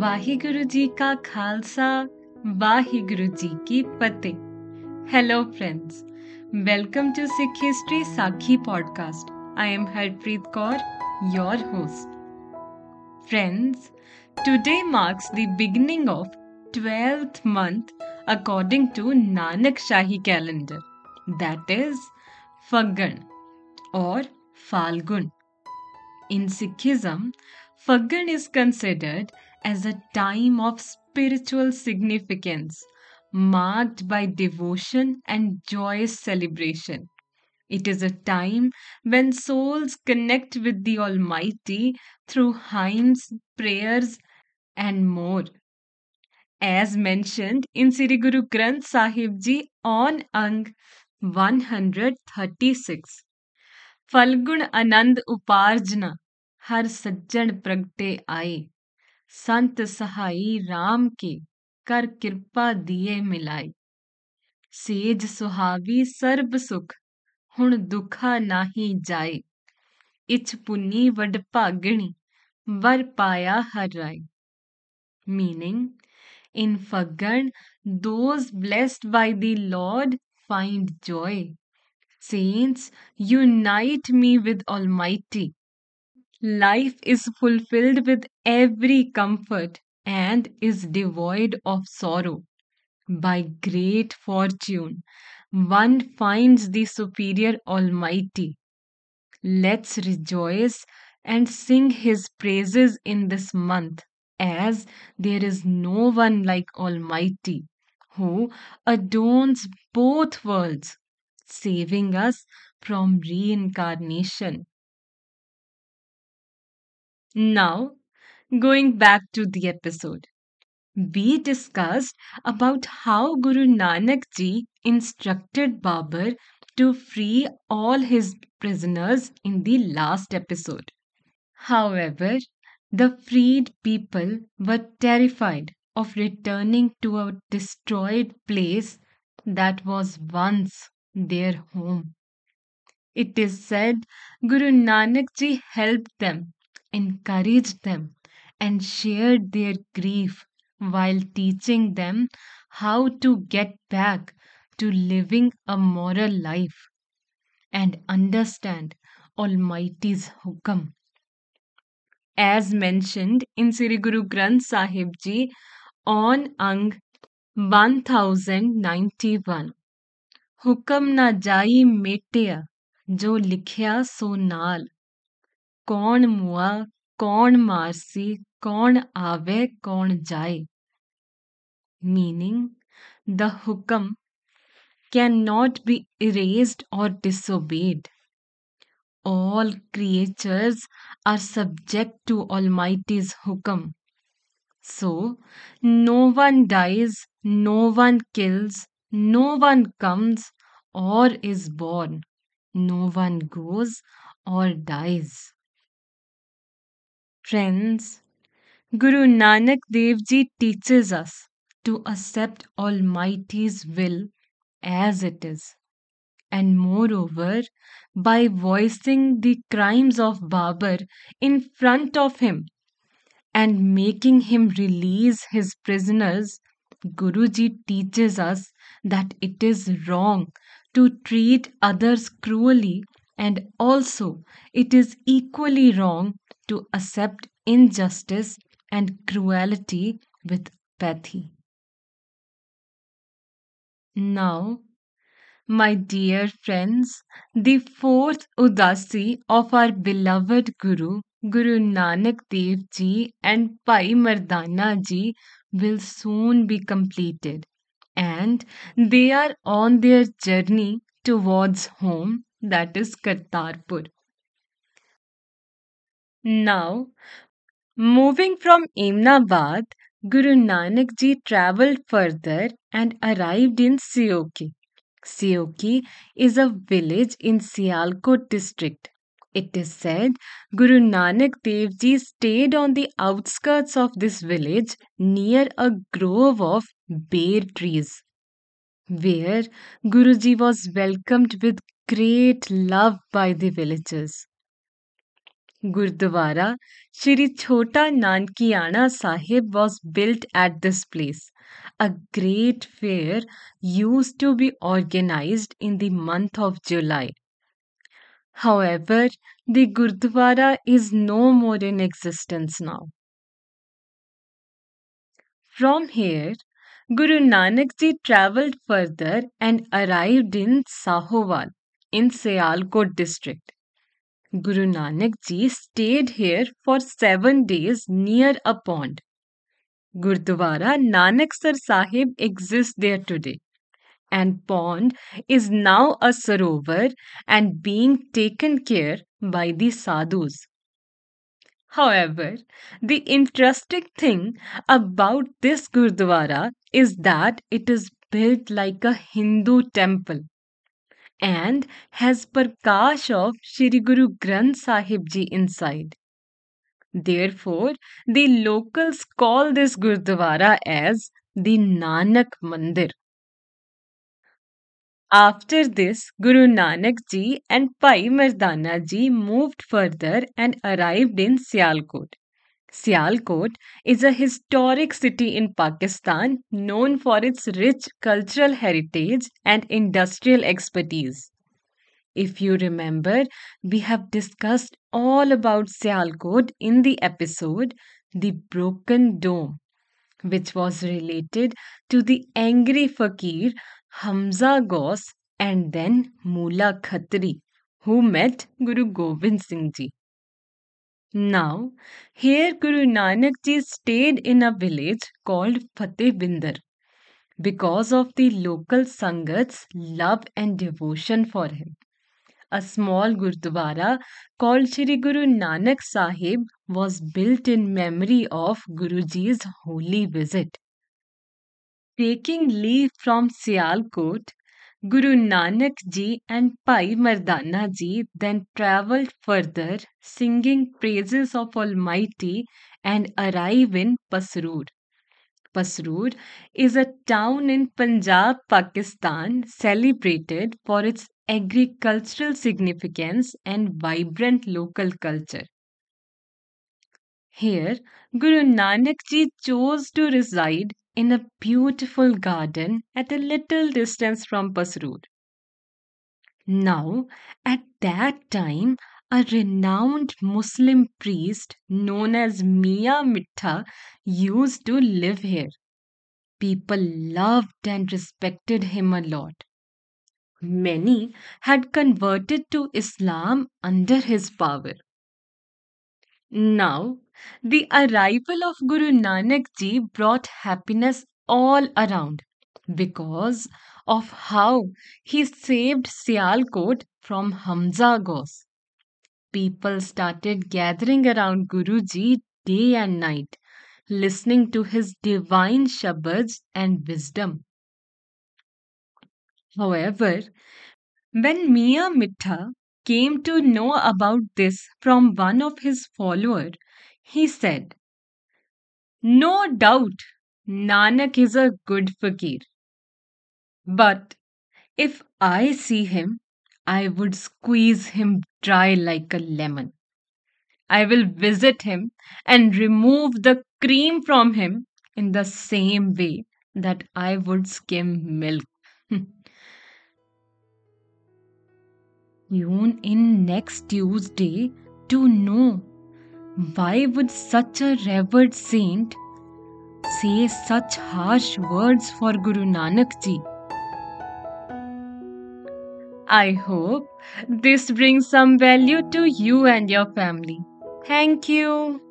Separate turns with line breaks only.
वाहिगुरु जी का खालसा, वाहिगुरु जी की Fateh. Hello friends welcome to Sikh history Sakhi podcast I am Harpreet Kaur your host friends today marks the beginning of twelfth month according to Nanak Shahi calendar that is Phagan और Phalgun in Sikhism Phagan is considered as a time of spiritual significance marked by devotion and joyous celebration. It is a time when souls connect with the Almighty through hymns, prayers, and more. As mentioned in Sri Guru Granth Sahib Ji on Ang 136. Falgun Anand Uparjana Har Sajjan Pragte Aaye संत सहाई राम के कर कृपा दिए मिलाई। Says सुहावी SERB सुख, हुण दुखा नाही जाए। इछ पुनी वड भागिणी, वर पाया Har Rai meaning, in Phagan, those blessed by the lord find joy. Saints, unite me with almighty. Life is fulfilled with every comfort and is devoid of sorrow. By great fortune, one finds the superior Almighty. Let's rejoice and sing His praises in this month, as there is no one like Almighty who adorns both worlds, saving us from reincarnation. Now, going back to the episode, we discussed about how Guru Nanak ji instructed Babur to free all his prisoners in the last episode. However, the freed people were terrified of returning to a destroyed place that was once their home. It is said Guru Nanak ji helped them encouraged them, and shared their grief while teaching them how to get back to living a moral life and understand Almighty's hukam. As mentioned in Sri Guru Granth Sahib Ji on Ang 1091 ਹੁਕਮ ਨਾ ਜਾਈ ਮੇਟਿਆ ਜੋ ਲਿਖਿਆ ਸੋ ਨਾਲ કોણ મુઆ કોણ માસી કોણ આવે કોણ જાય meaning the hukam cannot be erased or disobeyed. All creatures are subject to Almighty's hukam. So, no one dies, no one kills, no one comes or is born, no one goes or dies. Friends, Guru Nanak Dev Ji teaches us to accept Almighty's will as it is. And moreover, by voicing the crimes of Babur in front of him and making him release his prisoners, Guruji teaches us that it is wrong to treat others cruelly and also it is equally wrong to accept injustice and cruelty with apathy. Now, my dear friends, the fourth Udasi of our beloved Guru, Guru Nanak Dev Ji and Bhai Mardana Ji will soon be completed and they are on their journey towards home that is Kartarpur. Now, moving from Ahmedabad, Guru Nanak ji travelled further and arrived in Seoki. Seoki is a village in Sialkot district. It is said Guru Nanak Dev Ji stayed on the outskirts of this village near a grove of ber trees, where Guruji was welcomed with great love by the villagers. Gurdwara Shri Chota Nankiana Sahib was built at this place. A great fair used to be organized in the month of July. However, the Gurdwara is no more in existence now. From here, Guru Nanak Ji travelled further and arrived in Sahoval in Sialkot district. Guru Nanak Ji stayed here for seven days near a pond. Gurdwara Nanaksar Sahib exists there today, and pond is now a sarovar and being taken care by the sadhus. However, the interesting thing about this Gurdwara is that it is built like a Hindu temple and has Prakash of Shri Guru Granth Sahib Ji inside. Therefore, the locals call this Gurdwara as the Nanak Mandir. After this, Guru Nanak ji and Bhai Mardana ji moved further and arrived in Sialkot. Sialkot is a historic city in Pakistan known for its rich cultural heritage and industrial expertise. If you remember, we have discussed all about Sialkot in the episode The Broken Dome, which was related to the angry fakir Hamza Ghaus and then Mula Khatri, who met Guru Gobind Singh Ji. Now, here Guru Nanak Ji stayed in a village called Fatehbinder because of the local Sangat's love and devotion for him. A small Gurdwara called Shri Guru Nanak Sahib was built in memory of Guruji's holy visit. Taking leave from Sialkot, Guru Nanak ji and Bhai Mardana ji then travelled further singing praises of Almighty and arrive in Pasrur. Pasrur is a town in Punjab, Pakistan celebrated for its agricultural significance and vibrant local culture. Here, Guru Nanak ji chose to reside in a beautiful garden at a little distance from Pasrur. Now, at that time, a renowned Muslim priest known as Mian Mitha used to live here. People loved and respected him a lot. Many had converted to Islam under his power. Now, the arrival of Guru Nanak Ji brought happiness all around because of how he saved Sialkot from Hamza Ghaus. People started gathering around Guruji day and night, listening to his divine shabads and wisdom. However, when Mian Mitha came to know about this from one of his followers, he said, No doubt Nanak is a good fakir. But if I see him, I would squeeze him dry like a lemon. I will visit him and remove the cream from him in the same way that I would skim milk. Tune in next Tuesday to know why would such a revered saint say such harsh words for Guru Nanak ji? I hope this brings some value to you and your family. Thank you.